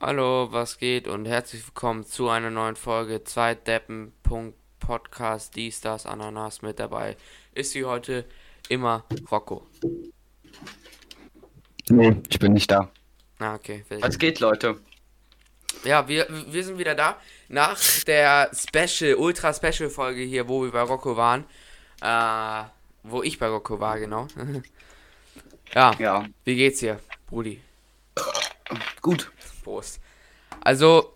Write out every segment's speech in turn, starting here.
Hallo, was geht und herzlich willkommen zu einer neuen Folge 2 Deppen. Podcast, dies, das, Ananas mit dabei. Ist wie heute immer Rocco. Nee, ich bin nicht da. Ah, okay. Was geht, Leute? Ja, wir, wir sind wieder da. Nach der Special, Ultra Special Folge hier, wo wir bei Rocco waren. Äh, wo ich bei Rocco war, genau. ja, Ja, wie geht's dir, Brudi? gut. Prost. Also,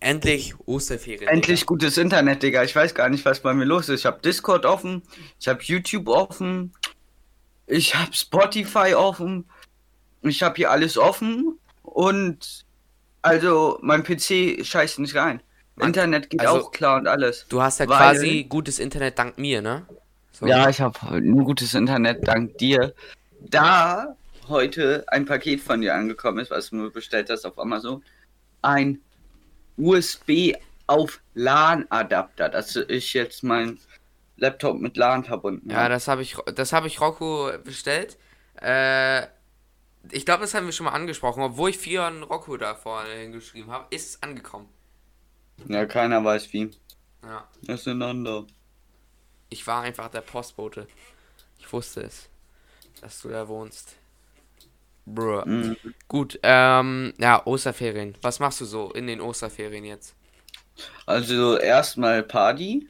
endlich Osterferien. Endlich gutes Internet, Digga. Ich weiß gar nicht, was bei mir los ist. Ich habe Discord offen, ich habe YouTube offen, ich habe Spotify offen, ich habe hier alles offen und also mein PC scheißt nicht rein. Mann, Internet geht also, auch klar und alles. Du hast ja Weil- quasi gutes Internet dank mir, ne? So. Ja, ich habe nur gutes Internet dank dir. Da heute ein Paket von dir angekommen ist, was du mir bestellt hast auf Amazon. Ein USB auf LAN-Adapter, dass ich jetzt mein Laptop mit LAN verbunden Ja, das habe ich, das habe ich Rocco bestellt. Äh, ich glaube, das haben wir schon mal angesprochen. Obwohl ich an Rocco da vorne hingeschrieben habe, ist es angekommen. Ja, keiner weiß wie. Ja, Auseinander. ich war einfach der Postbote. Ich wusste es, dass du da wohnst. Bruh. Mhm. Gut, ähm, ja, Osterferien. Was machst du so in den Osterferien jetzt? Also erstmal Party,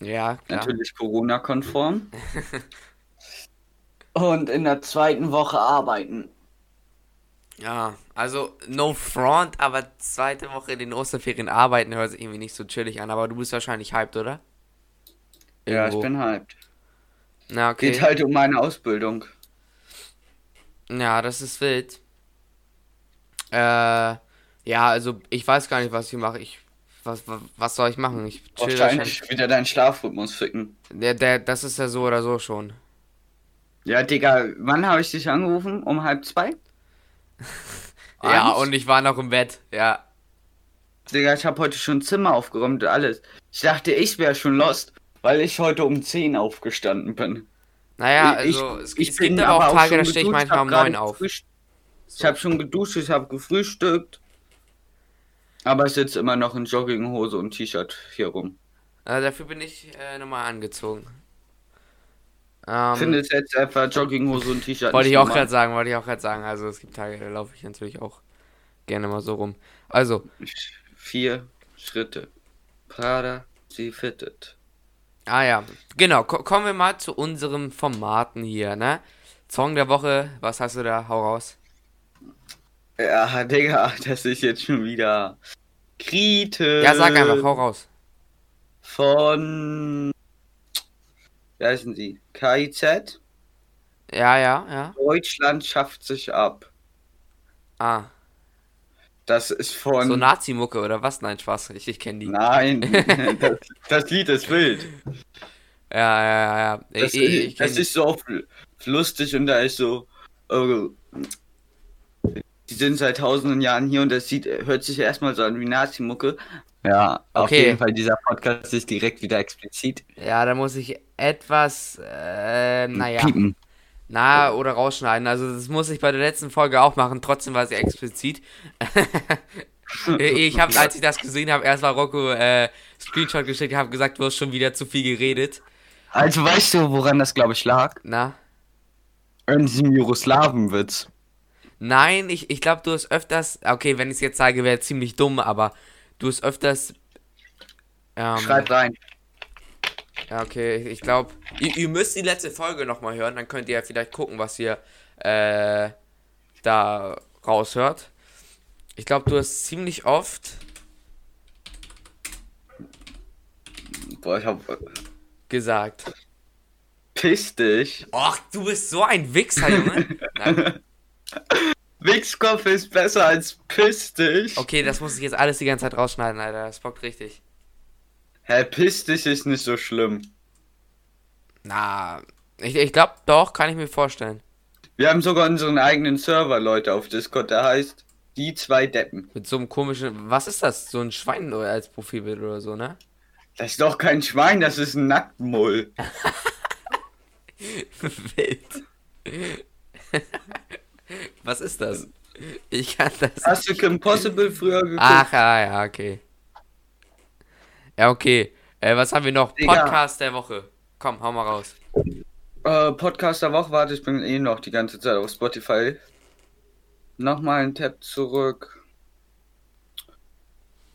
Ja, klar. natürlich Corona-konform. Und in der zweiten Woche arbeiten. Ja, also no front, aber zweite Woche in den Osterferien arbeiten hört sich irgendwie nicht so chillig an, aber du bist wahrscheinlich hyped, oder? Ja, ich Irgendwo. bin hyped. Na, okay. Geht halt um meine Ausbildung. Ja, das ist wild. Äh, ja, also ich weiß gar nicht, was ich mache. Ich was, was, was soll ich machen? Ich chill Wahrscheinlich wieder deinen Schlafrhythmus ficken. Der, der, das ist ja so oder so schon. Ja, Digga, wann habe ich dich angerufen? Um halb zwei? Ja, und ich war noch im Bett. Ja. Digga, ich habe heute schon Zimmer aufgeräumt und alles. Ich dachte, ich wäre schon lost, weil ich heute um 10 aufgestanden bin. Naja, Ich- also es, ich es gibt aber auch Tage, da stehe ich manchmal um gerade neun auf. gefrühst- Ich habe schon geduscht, ich habe gefrühstückt. Aber ich sitze immer noch in Jogginghose und T-Shirt hier rum. Äh, dafür bin ich äh, nochmal angezogen. Ähm, Ich finde es jetzt einfach Jogginghose und T-Shirt. Wollte ich auch gerade sagen, wollte ich auch gerade sagen. Also es gibt Tage, da laufe ich natürlich auch gerne mal so rum. Also, Vier Schritte. Prada, sie fittet. ah ja, genau, ko kommen wir mal zu unserem Formaten hier, ne? Song der Woche, was hast du da? Hau raus. Ja, Digga, das ist jetzt schon wieder kritisch. Ja, sag einfach, hau raus. Von. Wie heißen sie? KIZ? Ja, ja, ja. Deutschland schafft sich ab. Ah, Das ist von. so Nazi-Mucke oder was? Nein, Spaß, ich, ich kenne die. Nein, das, das Lied ist wild. Ja, ja, ja, ja. Das, ich, ich, das die. ist so lustig und da ist so. äh, die sind seit tausenden Jahren hier und das sieht, hört sich erstmal so an wie Nazi-Mucke. Ja, auf Okay. jeden Fall, dieser Podcast ist direkt wieder explizit. Ja, da muss ich etwas, äh, naja. Piepen. Na, oder rausschneiden. Also das muss ich bei der letzten Folge auch machen. Trotzdem war sie explizit. ich habe, als ich das gesehen habe, erst mal Rocco äh, Screenshot geschickt, habe gesagt, du hast schon wieder zu viel geredet. Also weißt du, woran das glaube ich lag? Na? An diesem Jugoslawenwitz. Nein, ich, ich glaube, du hast öfters. Okay, wenn ich es jetzt sage, wäre ziemlich dumm, aber du hast öfters. Ähm, Schreib rein. Ja, okay, ich, ich glaube, ihr, ihr müsst die letzte Folge nochmal hören, dann könnt ihr ja vielleicht gucken, was ihr äh, da raushört. Ich glaube, du hast ziemlich oft Boah, ich hab. gesagt. Piss dich. Och, du bist so ein Wichser, Junge. Nein. Wichskopf ist besser als piss dich. Okay, das muss ich jetzt alles die ganze Zeit rausschneiden, Alter. Das bockt richtig. Hä, piss dich ist nicht so schlimm. Na, ich, ich glaube, doch, kann ich mir vorstellen. Wir haben sogar unseren eigenen Server, Leute, auf Discord, der heißt Die zwei Deppen. Mit so einem komischen. Was ist das? So ein Schwein als Profilbild oder so, ne? Das ist doch kein Schwein, das ist ein Nacktmull. Wild. Was ist das? Ich kann das. Hast du Kim Possible früher geguckt? Ach, ja, ja, okay. Ja, okay. Äh, was haben wir noch? Digga. Podcast der Woche. Komm, hau mal raus. Äh, Podcast der Woche, warte, ich bin eh noch die ganze Zeit auf Spotify. Nochmal ein Tab zurück.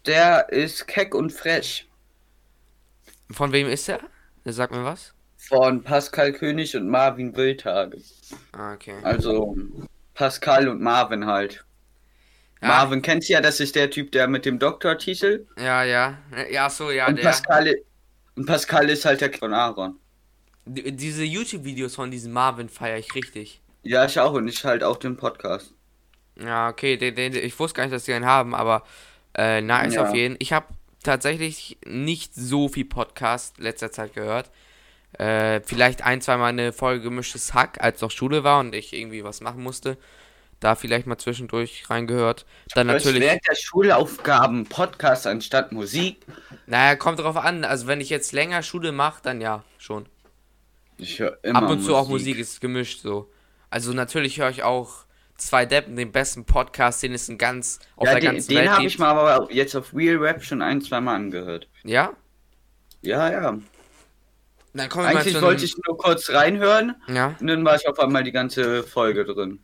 Der ist keck und frech. Von wem ist er? Sagt mir was? Von Pascal König und Marvin Wildhage. Ah, okay. Also Pascal und Marvin halt. Ja. Marvin kennst du ja, das ist der Typ, der mit dem Doktortitel. Ja, ja. Ja, so, ja, und, der. Pascal, und Pascal ist halt der von Aaron. Diese YouTube-Videos von diesem Marvin feiere ich richtig. Ja, ich auch und ich halt auch den Podcast. Ja, okay, den, den, ich wusste gar nicht, dass die einen haben, aber äh, nice Ja. auf jeden. Ich habe tatsächlich nicht so viel Podcast letzter Zeit gehört. Äh, vielleicht ein, zweimal eine Folge gemischtes Hack, als noch Schule war und ich irgendwie was machen musste. Da vielleicht mal zwischendurch reingehört. Dann du natürlich. Während der Schulaufgaben Podcast anstatt Musik. Naja, kommt drauf an. Also wenn ich jetzt länger Schule mache, dann ja, schon. Ich höre immer Ab und zu auch Musik ist gemischt so. Also natürlich höre ich auch zwei Deppen, den besten Podcast, den es in ganz auf Ja, der den, ganzen den Welt habe gibt. ich mal aber jetzt auf Real Rap schon ein, zwei Mal angehört. Ja? Ja, ja. Dann kommen wir mal Eigentlich zu wollte ich nur kurz reinhören Ja. und dann war ich auf einmal die ganze Folge drin.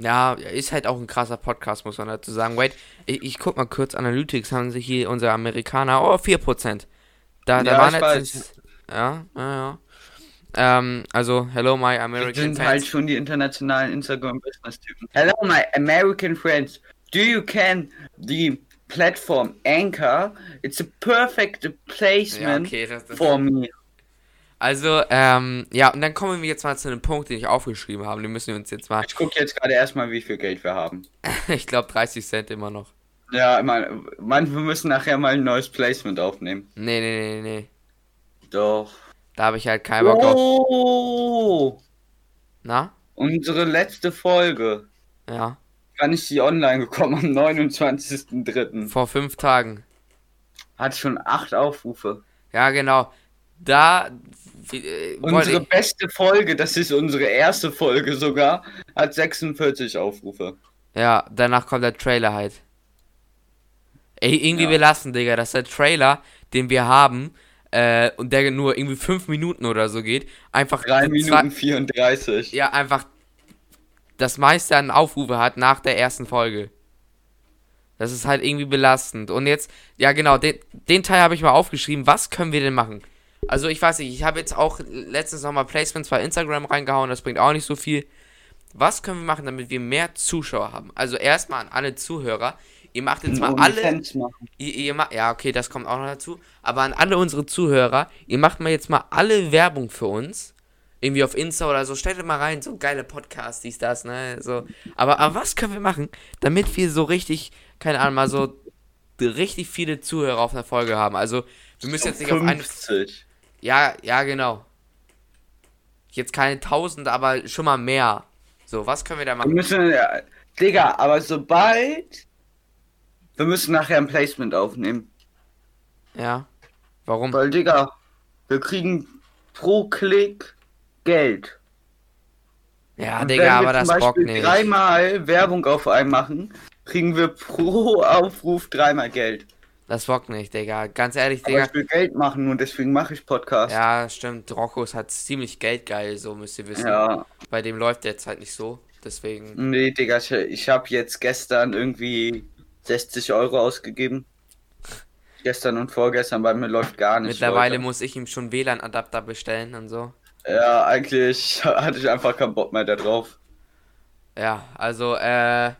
Ja, ist halt auch ein krasser Podcast, muss man dazu sagen. Wait, ich, ich guck mal kurz, Analytics haben sich hier unsere Amerikaner, oh, 4%. Da, da Ja, waren letztens, ja, ja, ja. Ähm, also, hello my American sind fans. halt schon die internationalen Instagram-Business-Typen. Hello, my American friends. Do you can the platform Anchor? It's a perfect ja, placement okay, das, das, for me. Also, ähm, ja, und dann kommen wir jetzt mal zu einem Punkt, den ich aufgeschrieben habe. Den müssen wir uns jetzt mal, Ich gucke jetzt gerade erstmal, wie viel Geld wir haben. ich glaube 30 Cent immer noch. Ja, man, man, wir müssen nachher mal ein neues Placement aufnehmen. Nee, nee, nee, nee. Doch. Da habe ich halt keinen Bock drauf. Oh, Na? unsere letzte Folge. Ja. Wann ist die online gekommen? Am 29.03. Vor fünf Tagen. Hat schon acht Aufrufe. Ja, genau. Da. Äh, Unsere ich, beste Folge, das ist unsere erste Folge sogar, hat 46 Aufrufe. ja, danach kommt der Trailer halt. Ey, irgendwie Ja. belassen, Digga, dass der Trailer, den wir haben, äh, und der nur irgendwie fünf Minuten oder so geht, einfach. 3 zwei- Minuten 34. Ja, einfach das meiste an Aufrufe hat nach der ersten Folge. Das ist halt irgendwie belastend. Und jetzt, ja genau, den, den Teil habe ich mal aufgeschrieben. Was können wir denn machen? Also ich weiß nicht, ich habe jetzt auch letztens nochmal Placements bei Instagram reingehauen, das bringt auch nicht so viel. Was können wir machen, damit wir mehr Zuschauer haben? Also erstmal an alle Zuhörer. Ihr macht jetzt mal alle. Ihr, ihr ma ja, okay, das kommt auch noch dazu. Aber an alle unsere Zuhörer, ihr macht mal jetzt mal alle Werbung für uns. Irgendwie auf Insta oder so. Stellt mal rein, so geile Podcasts, dies, das, ne? So. Aber, aber was können wir machen, damit wir so richtig, keine Ahnung, mal so richtig viele Zuhörer auf einer Folge haben? Also, wir müssen jetzt nicht auf eine. 50. Ja, ja, genau. Jetzt keine 1000, aber schon mal mehr. So, was können wir da Wir machen? müssen, ja, Digga, aber sobald. Wir müssen nachher ein Placement aufnehmen. Ja. Warum? Weil, Digga, wir kriegen pro Klick Geld. Ja, Und Digga, aber wir das zum bockt Beispiel nicht. dreimal Werbung auf einen machen, kriegen wir pro Aufruf dreimal Geld. Das bockt nicht, Digga. Ganz ehrlich, Aber Digga. ich will Geld machen und deswegen mache ich Podcast. Ja, stimmt. Roccos hat ziemlich geldgeil, so müsst ihr wissen. Ja, Bei dem läuft der Zeit nicht so. Deswegen. nee, Digga, ich, ich habe jetzt gestern irgendwie 60 Euro ausgegeben. Gestern und vorgestern, bei mir läuft gar nicht. Mittlerweile Leute. muss ich ihm schon WLAN-Adapter bestellen und so. Ja, eigentlich hatte ich einfach keinen Bock mehr da drauf. Ja, also, äh.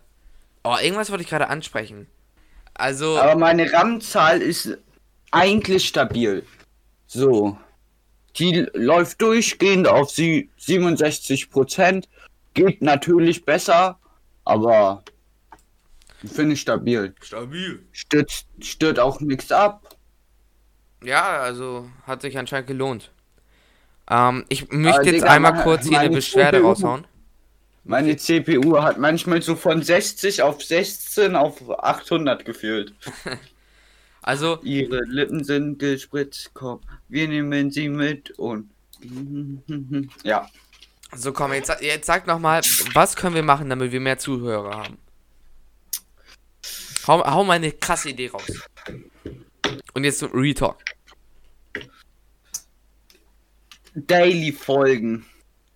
Oh, irgendwas wollte ich gerade ansprechen. Also, Aber meine RAM-Zahl ist eigentlich stabil. So. Die läuft durchgehend auf sie 67%. Geht natürlich besser, aber finde ich stabil. stabil. Stürzt, stört auch nichts ab. Ja, also, hat sich anscheinend gelohnt. Ähm, ich möchte Aber, jetzt Digga, einmal meine- kurz hier eine Beschwerde CPU raushauen. Meine CPU hat manchmal so von 60 auf 16 auf 800 gefühlt. Also, Ihre Lippen sind gespritzt, komm, wir nehmen sie mit und. Ja. so komm, jetzt, jetzt sag noch mal, was können wir machen, damit wir mehr Zuhörer haben? Hau, hau mal eine krasse Idee raus. Und jetzt so Retalk. Daily-Folgen.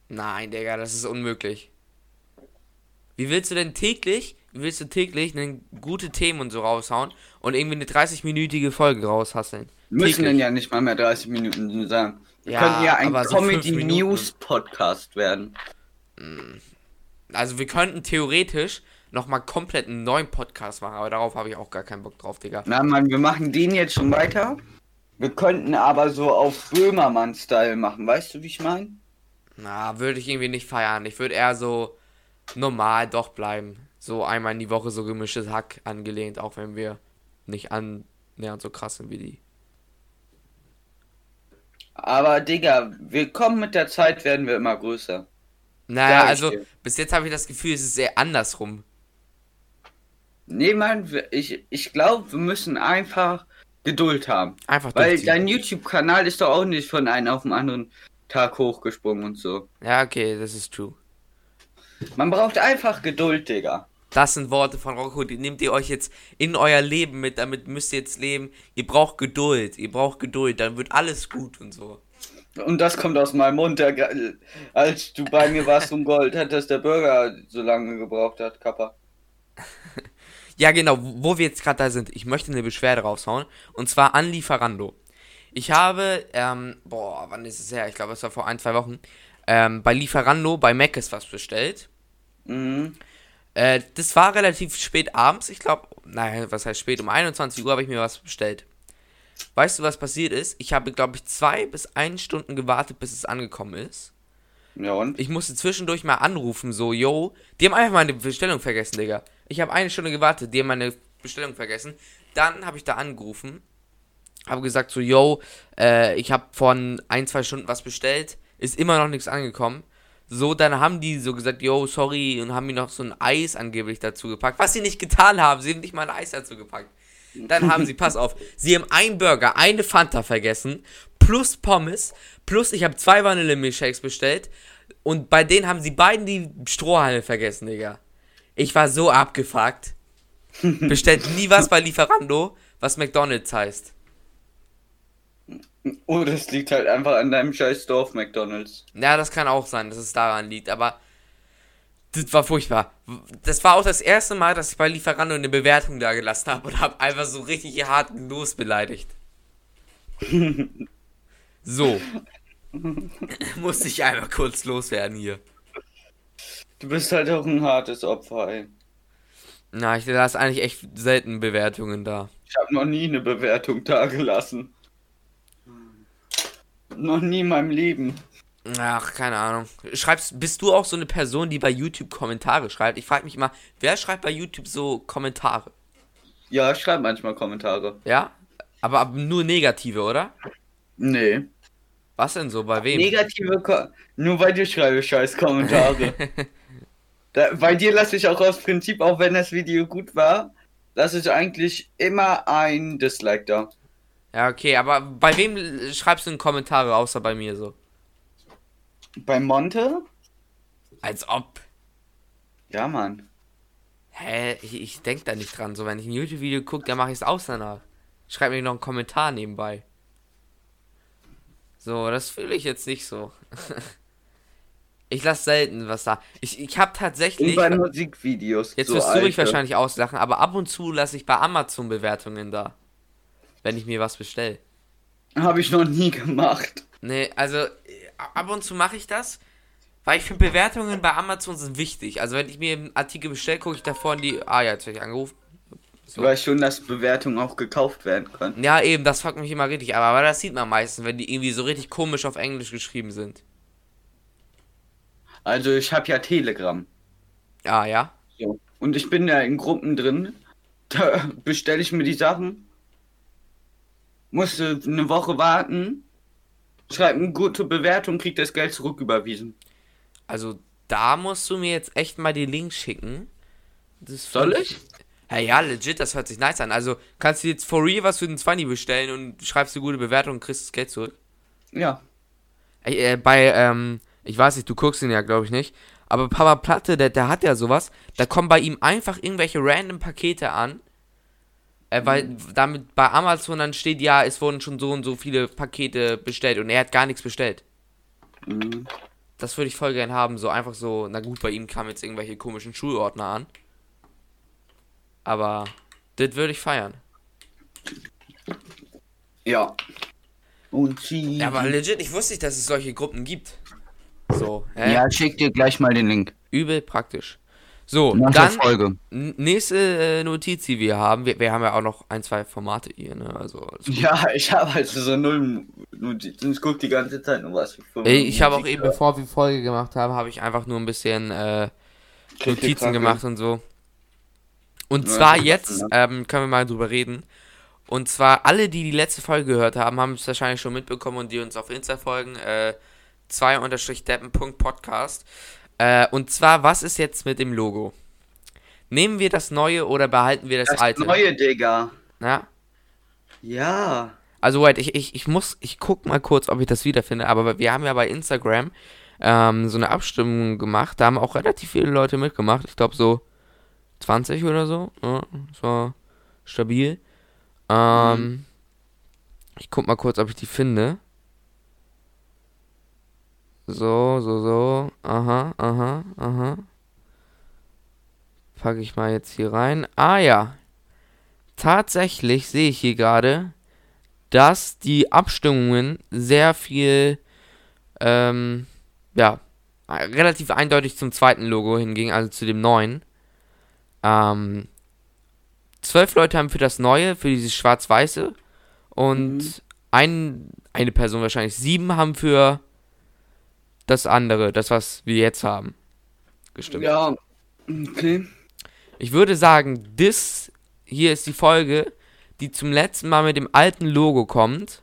Nein, Digga, das ist unmöglich. Wie willst du denn täglich, wie willst du täglich einen gute Themen und so raushauen und irgendwie eine 30-minütige Folge raushasseln? Müssen Täglich. denn ja nicht mal mehr 30 Minuten sein. Wir Ja, könnten ja ein aber so. Comedy-News-Podcast werden. Also wir könnten theoretisch nochmal komplett einen neuen Podcast machen, aber darauf habe ich auch gar keinen Bock drauf, Digga. Na, Mann, wir machen den jetzt schon weiter. Wir könnten aber so auf Böhmermann-Style machen. Weißt du, wie ich meine? Na, würde ich irgendwie nicht feiern. Ich würde eher so normal doch bleiben. So einmal in die Woche so gemischtes Hack angelehnt, auch wenn wir nicht annähernd so krass sind wie die. Aber, Digga, wir kommen mit der Zeit, werden wir immer größer. Naja, Sag also bis jetzt habe ich das Gefühl, es ist sehr andersrum. Nee, Mann, ich, ich glaube, wir müssen einfach Geduld haben. Einfach Weil dein YouTube-Kanal ist doch auch nicht von einem auf den anderen Tag hochgesprungen und so. Ja, okay, das ist true. Man braucht einfach Geduld, Digga. Das sind Worte von Rocco, die nehmt ihr euch jetzt in euer Leben mit, damit müsst ihr jetzt leben. Ihr braucht Geduld, ihr braucht Geduld, dann wird alles gut und so. Und das kommt aus meinem Mund, der, als du bei mir warst um Gold, hat dass der Burger so lange gebraucht hat, Kappa. Ja, genau, wo wo wir jetzt gerade da sind. Ich möchte eine Beschwerde raushauen. Und zwar an Lieferando. Ich habe, ähm, boah, wann ist es her? Ich glaube, es war vor ein, zwei Wochen. Ähm, bei Lieferando, bei Mac ist was bestellt. Mhm. Äh, das war relativ spät abends. Ich glaube, naja, was heißt spät? Um 21 Uhr habe ich mir was bestellt. Weißt du, was passiert ist? Ich habe, glaube ich, zwei bis ein Stunden gewartet, bis es angekommen ist. Ja und? Ich musste zwischendurch mal anrufen, so, yo. Die haben einfach meine Bestellung vergessen, Digga. Ich habe eine Stunde gewartet, die haben meine Bestellung vergessen. Dann habe ich da angerufen, habe gesagt, so, yo, äh, ich habe von ein, zwei Stunden was bestellt, ist immer noch nichts angekommen. So, dann haben die so gesagt, yo, sorry, und haben mir noch so ein Eis angeblich dazu gepackt. Was sie nicht getan haben, sie haben nicht mal ein Eis dazu gepackt. Dann haben sie, pass auf, sie haben einen Burger, eine Fanta vergessen, plus Pommes, plus ich habe zwei Vanille-Milkshakes bestellt und bei denen haben sie beiden die Strohhalme vergessen, Digga. Ich war so abgefuckt. Bestellt nie was bei Lieferando, was McDonalds heißt. Oh, das liegt halt einfach an deinem scheiß Dorf, McDonalds. Ja, das kann auch sein, dass es daran liegt, aber das war furchtbar. Das war auch das erste Mal, dass ich bei Lieferando eine Bewertung da gelassen habe und habe einfach so richtig hart losbeleidigt. So. Musste ich einmal kurz loswerden hier. Du bist halt auch ein hartes Opfer, ey. Na, ich lasse eigentlich echt selten Bewertungen da. Ich habe noch nie eine Bewertung da gelassen. Noch nie in meinem Leben. Ach, keine Ahnung. Schreibst, bist du auch so eine Person, die bei YouTube Kommentare schreibt? Ich frage mich immer, wer schreibt bei YouTube so Kommentare? Ja, ich schreibe manchmal Kommentare. Ja? Aber, aber nur negative, oder? Nee. Was denn so? Bei wem? Negative Ko Nur bei dir schreibe ich scheiß Kommentare. da, bei dir lasse ich auch aus Prinzip, auch wenn das Video gut war, lasse ich eigentlich immer ein Dislike da. Ja, okay, aber bei wem schreibst du denn Kommentare, außer bei mir so? Bei Monte? Als ob. Ja, Mann. Hä? Ich, ich denk da nicht dran. So, wenn ich ein YouTube-Video gucke, dann mache ich es aus danach. Schreib mir noch einen Kommentar nebenbei. So, das fühle ich jetzt nicht so. ich lasse selten was da. Ich, ich habe Und tatsächlich. bei Musikvideos. Jetzt so wirst du mich wahrscheinlich auslachen, aber ab und zu lasse ich bei Amazon Bewertungen da. Wenn ich mir was bestelle. Habe ich noch nie gemacht. Nee, also äh, ab und zu mache ich das, weil ich finde Bewertungen bei Amazon sind wichtig. Also wenn ich mir einen Artikel bestelle, gucke ich davor in die. Ah ja, jetzt werde ich angerufen. Du weißt schon, dass Bewertungen auch gekauft werden können. Ja, eben, das fuckt mich immer richtig ab. Aber das sieht man meistens, wenn die irgendwie so richtig komisch auf Englisch geschrieben sind. Also ich habe ja Telegram. Ah, ja. So. Und ich bin ja in Gruppen drin. Da bestelle ich mir die Sachen. Musste eine Woche warten. Schreibe eine gute Bewertung, krieg das Geld zurücküberwiesen. Also da musst du mir jetzt echt mal die Links schicken. Das Soll ich? Hey, ja, legit, das hört sich nice an. Also kannst du jetzt for real was für den 20 bestellen und schreibst eine gute Bewertung und kriegst das Geld zurück. Ja. Ey, äh, bei, ähm, ich weiß nicht, du guckst ihn ja, glaube ich nicht. Aber Papa Platte, der, der hat ja sowas. Da kommen bei ihm einfach irgendwelche random Pakete an. Äh, weil damit bei Amazon dann steht, ja, es wurden schon so und so viele Pakete bestellt und er hat gar nichts bestellt. Mhm. Das würde ich voll gern haben. So einfach so, na gut, bei ihm kamen jetzt irgendwelche komischen Schulordner an. Aber das würde ich feiern. Ja. Und sie. Ja, aber legit, ich wusste nicht, dass es solche Gruppen gibt. So, hä? Ja, schick dir gleich mal den Link. Übel praktisch. So, Nach dann Folge. nächste äh, Notiz, die wir haben. Wir, wir haben ja auch noch ein, zwei Formate hier, ne? Also. Ja, ich habe also so null Notizen. Ich guck die ganze Zeit nur was. Ey, ich habe auch eben, bevor wir Folge gemacht haben, habe ich einfach nur ein bisschen äh, Notizen gemacht und so. Und Ja, zwar jetzt ist ähm, können wir mal drüber reden. Und zwar alle, die die letzte Folge gehört haben, haben es wahrscheinlich schon mitbekommen und die uns auf Insta folgen. Äh, 2-deppen.podcast. Äh, und zwar, was ist jetzt mit dem Logo? Nehmen wir das neue oder behalten wir das, Das alte? neue, Digga. Ja? Ja. Also, wait, ich, ich, ich muss, ich guck mal kurz, ob ich das wiederfinde, aber wir haben ja bei Instagram ähm, so eine Abstimmung gemacht, da haben auch relativ viele Leute mitgemacht, ich glaube so 20 oder so, ja, das war stabil. Ähm, Ich guck mal kurz, ob ich die finde. So, so, so, aha, aha, aha. Packe ich mal jetzt hier rein. Ah ja, tatsächlich sehe ich hier gerade, dass die Abstimmungen sehr viel, ähm, ja, relativ eindeutig zum zweiten Logo hingingen, also zu dem neuen. Ähm, zwölf Leute haben für das neue, für dieses schwarz-weiße und Mhm. ein, eine Person wahrscheinlich, sieben haben für das andere, das was wir jetzt haben, gestimmt. Ja. Okay. Ich würde sagen, das hier ist die Folge, die zum letzten Mal mit dem alten Logo kommt.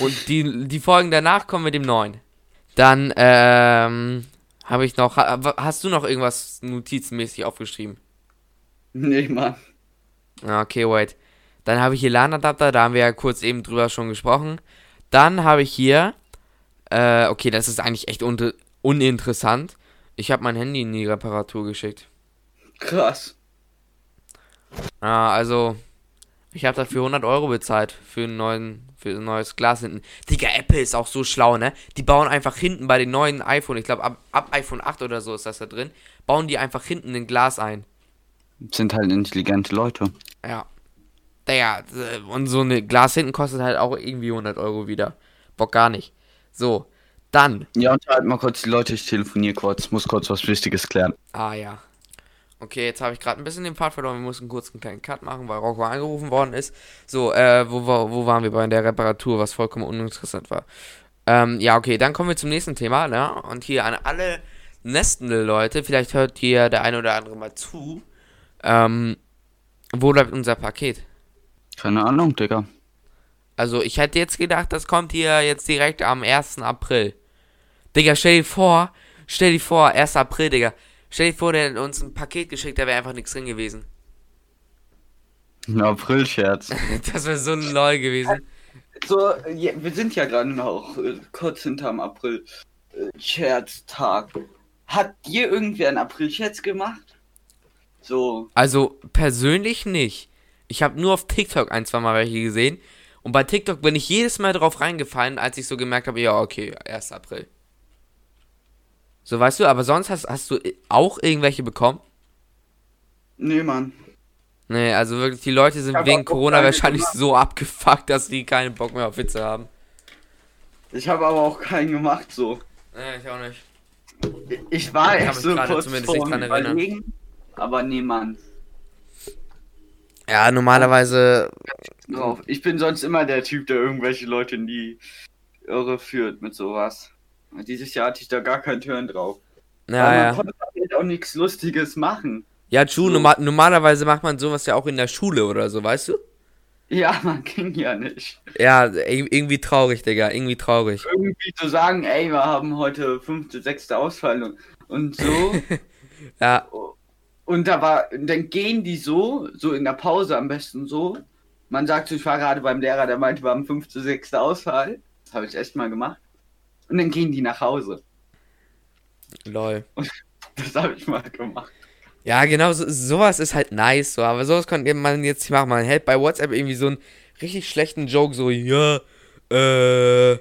Und die, die Folgen danach kommen mit dem neuen. Dann, ähm, habe ich noch, ha- hast du noch irgendwas notizenmäßig aufgeschrieben? Nee, Mann. Ah, Okay, wait. Dann habe ich hier LAN-Adapter, da haben wir ja kurz eben drüber schon gesprochen. Dann habe ich hier, äh, okay, das ist eigentlich echt un uninteressant. Ich habe mein Handy in die Reparatur geschickt. Krass. Ja, also, ich habe dafür 100 Euro bezahlt für, einen neuen, für ein neues Glas hinten. Digga, Apple ist auch so schlau, ne? Die bauen einfach hinten bei den neuen iPhone, ich glaube ab, ab iPhone 8 oder so ist das da drin, bauen die einfach hinten ein Glas ein. Sind halt intelligente Leute. Ja. Digga, äh, und so ein Glas hinten kostet halt auch irgendwie 100 Euro wieder. Bock gar nicht. So, dann. Ja, unterhalt mal kurz die Leute, ich telefoniere kurz, muss kurz was Wichtiges klären. Ah ja. Okay, jetzt habe ich gerade ein bisschen den Part verloren. Wir mussten kurz einen kleinen Cut machen, weil Rocco angerufen worden ist. So, äh, wo, wo, wo waren wir bei der Reparatur, was vollkommen uninteressant war? Ähm, ja, okay, dann kommen wir zum nächsten Thema, ne? Und hier an alle nestende Leute, vielleicht hört hier der eine oder andere mal zu. Ähm, wo bleibt unser Paket? Keine Ahnung, Digga. Also, ich hätte jetzt gedacht, das kommt hier jetzt direkt am 1. April. Digga, stell dir vor, stell dir vor, 1. April, Digga. Stell dir vor, der hat uns ein Paket geschickt, da wäre einfach nichts drin gewesen. Ein April-Scherz. Das wäre so lol gewesen. So, ja, wir sind ja gerade noch äh, kurz hinterm April-Scherztag. Hat dir irgendwer einen April-Scherz gemacht? So, Also, persönlich nicht. Ich habe nur auf TikTok ein, zwei Mal welche gesehen. Und bei TikTok bin ich jedes Mal drauf reingefallen, als ich so gemerkt habe, ja, okay, 1. April. So, weißt du, aber sonst hast, hast du auch irgendwelche bekommen? nee, Mann. Nee, also wirklich, die Leute sind Ich wegen Corona wahrscheinlich gemacht. so abgefuckt, dass die keinen Bock mehr auf Witze haben. Ich habe aber auch keinen gemacht, so. Nee, ich auch nicht. Ich war Ich echt so kurz zumindest nicht vorm dran erinnern. Aber nee, Mann. Ja, normalerweise. Ich bin sonst immer der Typ, der irgendwelche Leute in die Irre führt mit sowas. Dieses Jahr hatte ich da gar keinen Turn drauf. Ja, Aber man ja. konnte halt auch nichts Lustiges machen. Ja, true, So. normal, normalerweise macht man sowas ja auch in der Schule oder so, weißt du? Ja, man ging ja nicht. Ja, ir- irgendwie traurig, Digga, irgendwie traurig. Irgendwie zu sagen, ey, wir haben heute fünfte, sechste Ausfall und, und so. Ja, Und da war, dann gehen die so, so in der Pause am besten so. Man sagt so, ich war gerade beim Lehrer, der meinte, wir haben 5 zu 6. Auswahl. Das habe ich echt mal gemacht. Und dann gehen die nach Hause. Lol. Das habe ich mal gemacht. Ja, genau, so, sowas ist halt nice, so, aber sowas kann man jetzt nicht machen. Man hält bei WhatsApp irgendwie so einen richtig schlechten Joke, so, ja, äh,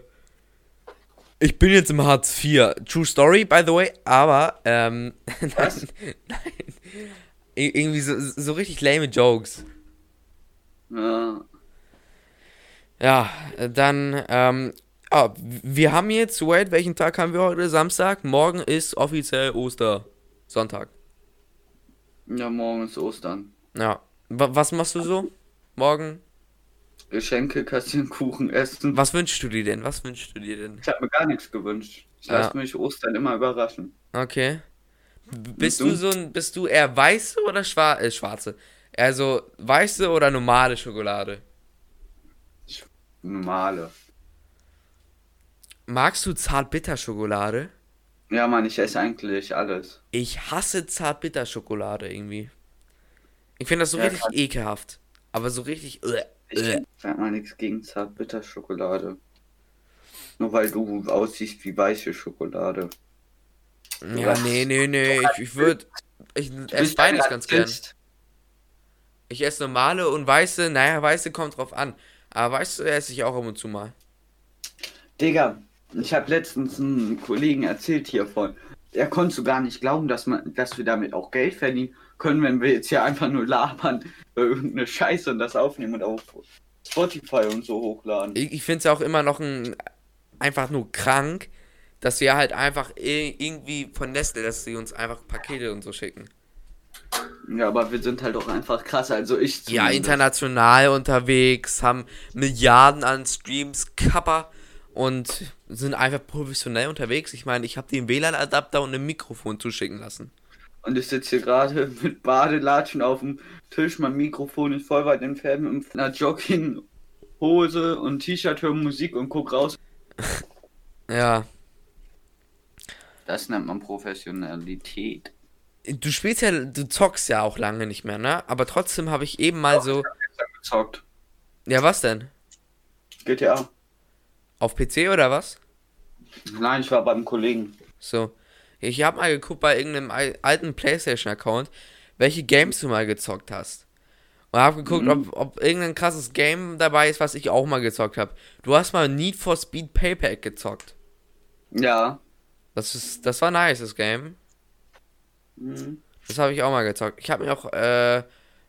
ich bin jetzt im Hartz IV. True Story, by the way, aber, ähm, nein, nein. Ir- Irgendwie so, so richtig lame Jokes. Ja. Ja, dann, ähm, ah, wir haben jetzt, wait, welchen Tag haben wir heute? Samstag? Morgen ist offiziell Oster. Sonntag. ja, morgen ist Ostern. Ja. Wa- was machst du so? Morgen? Geschenke, kassieren, Kuchen, essen. Was wünschst du dir denn? Was wünschst du dir denn? Ich habe mir gar nichts gewünscht. Ich Ja. lasse mich Ostern immer überraschen. Okay. Bist du so ein, bist du eher weiße oder schwa äh, schwarze? Also weiße oder normale Schokolade? Normale. Magst du Zartbitterschokolade? Ja, Mann, ich esse eigentlich alles. Ich hasse Zartbitterschokolade irgendwie. Ich finde das so Ja, richtig ekelhaft. Aber so richtig. Äh, Ich äh. sag mal nichts gegen Zartbitterschokolade. Nur weil du aussiehst wie weiche Schokolade. Ja, was? nee, nee, nee. Ich, ich würde. Ich esse beides ganz gern. Ich esse normale und weiße. Naja, weiße kommt drauf an. Aber weiße esse ich auch ab und zu mal. Digga, ich habe letztens einen Kollegen erzählt hiervon. Er konnte so gar nicht glauben, dass, man, dass wir damit auch Geld verdienen können, wenn wir jetzt hier einfach nur labern, äh, irgendeine Scheiße und das aufnehmen und auf Spotify und so hochladen. Ich, ich finde es auch immer noch ein, einfach nur krank, dass wir halt einfach irgendwie von Nestle, dass sie uns einfach Pakete und so schicken. Ja, aber wir sind halt auch einfach krass. Also ich Ja, zumindest. international unterwegs, haben Milliarden an Streams, Kappa und sind einfach professionell unterwegs. Ich meine, ich habe den WLAN-Adapter und ein Mikrofon zuschicken lassen. Und ich sitze hier gerade mit Badelatschen auf dem Tisch. Mein Mikrofon ist voll weit entfernt mit einer Jogginghose und T-Shirt, höre Musik und guck raus. Ja, Das nennt man Professionalität. du spielst ja, du zockst ja auch lange nicht mehr, ne? Aber trotzdem habe ich eben mal so. Gezockt. Ja, was denn? GTA. Auf PC oder was? Nein, ich war beim Kollegen. So. Ich habe mal geguckt bei irgendeinem al- alten PlayStation-Account, welche Games du mal gezockt hast. Und habe geguckt, Mhm. ob, ob irgendein krasses Game dabei ist, was ich auch mal gezockt habe. Du hast mal Need for Speed Payback gezockt. Ja. Das ist, das war nice, das Game. Mhm. Das habe ich auch mal gezockt. Ich habe mir auch äh,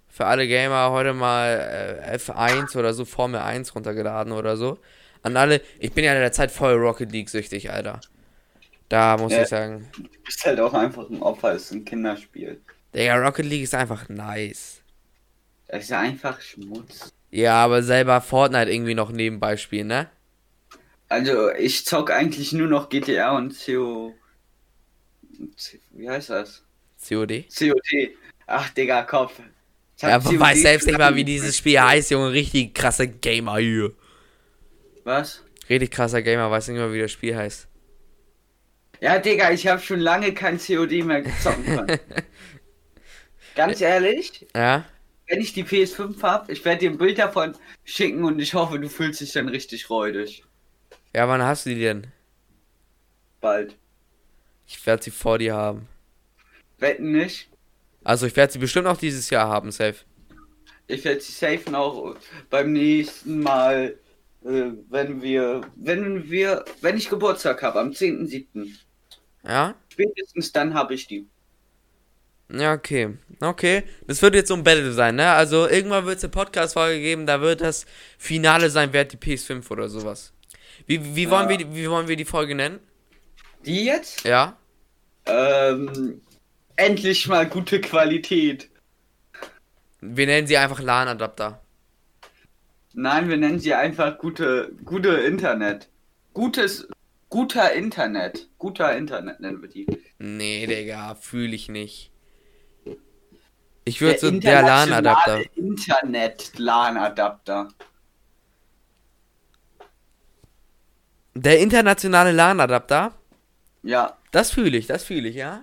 für alle Gamer heute mal äh, F1 oder so Formel 1 runtergeladen oder so. An alle, ich bin ja in der Zeit voll Rocket League süchtig, Alter. Da muss Ja. ich sagen, Du bist halt auch einfach ein Opfer, ist ein Kinderspiel. Digga, Rocket League ist einfach nice. Das ist einfach Schmutz. Ja, aber selber Fortnite irgendwie noch nebenbei spielen, ne? Also, ich zock eigentlich nur noch GTA und CO. Wie heißt das? COD? COD. Ach, Digga, Kopf. Ich Ja, man weiß selbst nicht mal, wie dieses Spiel heißt, Junge. Richtig krasser Gamer hier. Was? Richtig krasser Gamer, weiß nicht mal, wie das Spiel heißt. Ja, Digga, ich habe schon lange kein COD mehr können. Ganz ehrlich, Ja? wenn ich die PS5 hab, ich werde dir ein Bild davon schicken und ich hoffe, du fühlst dich dann richtig räudig. Ja, wann hast du die denn? Bald. Ich werde sie vor dir haben. Wetten nicht? Also, ich werde sie bestimmt auch dieses Jahr haben, safe. Ich werde sie safen auch beim nächsten Mal, äh, wenn wir, wenn wir, wenn ich Geburtstag habe, am 10.7. Ja? Spätestens dann habe ich die. Ja, okay. Okay. Das wird jetzt so ein Battle sein, ne? Also, irgendwann wird es eine Podcast-Folge geben, da wird das Finale sein, wer hat die PS5 oder sowas. Wie, wie, wollen Ja. wir, die- wie wollen wir die Folge nennen? Die jetzt? Ja? Ähm, endlich mal gute Qualität. Wir nennen sie einfach LAN-Adapter. Nein, wir nennen sie einfach gute, gute Internet. Gutes, guter Internet. Guter Internet nennen wir die. Nee, Digga, fühle ich nicht. Ich würde so der LAN-Adapter. Internet-LAN-Adapter. Der internationale LAN-Adapter? Ja, Das fühle ich, das fühle ich, ja?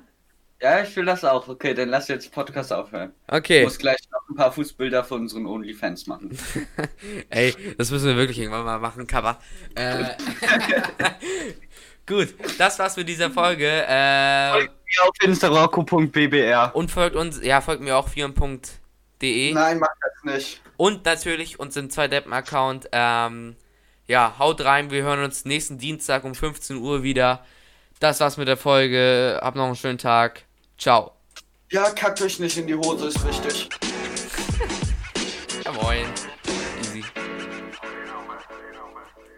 Ja, ich will das auch. Okay, dann lass jetzt Podcast aufhören. Ich Okay. muss gleich noch ein paar Fußbilder von unseren Onlyfans machen. Ey, das müssen wir wirklich irgendwann mal machen, Cover. Äh, gut, das war's mit dieser Folge. Äh, Folgt mir auf instaroco.bbr. und folgt uns, ja, folgt mir auch viren.de. Nein, mach das nicht. Und natürlich unseren 2Deppen-Account. Ähm, ja, haut rein. Wir hören uns nächsten Dienstag um 15 Uhr wieder. Das war's mit der Folge. Habt noch einen schönen Tag. Ciao. Ja, kackt euch nicht in die Hose, ist wichtig. Ja, moin.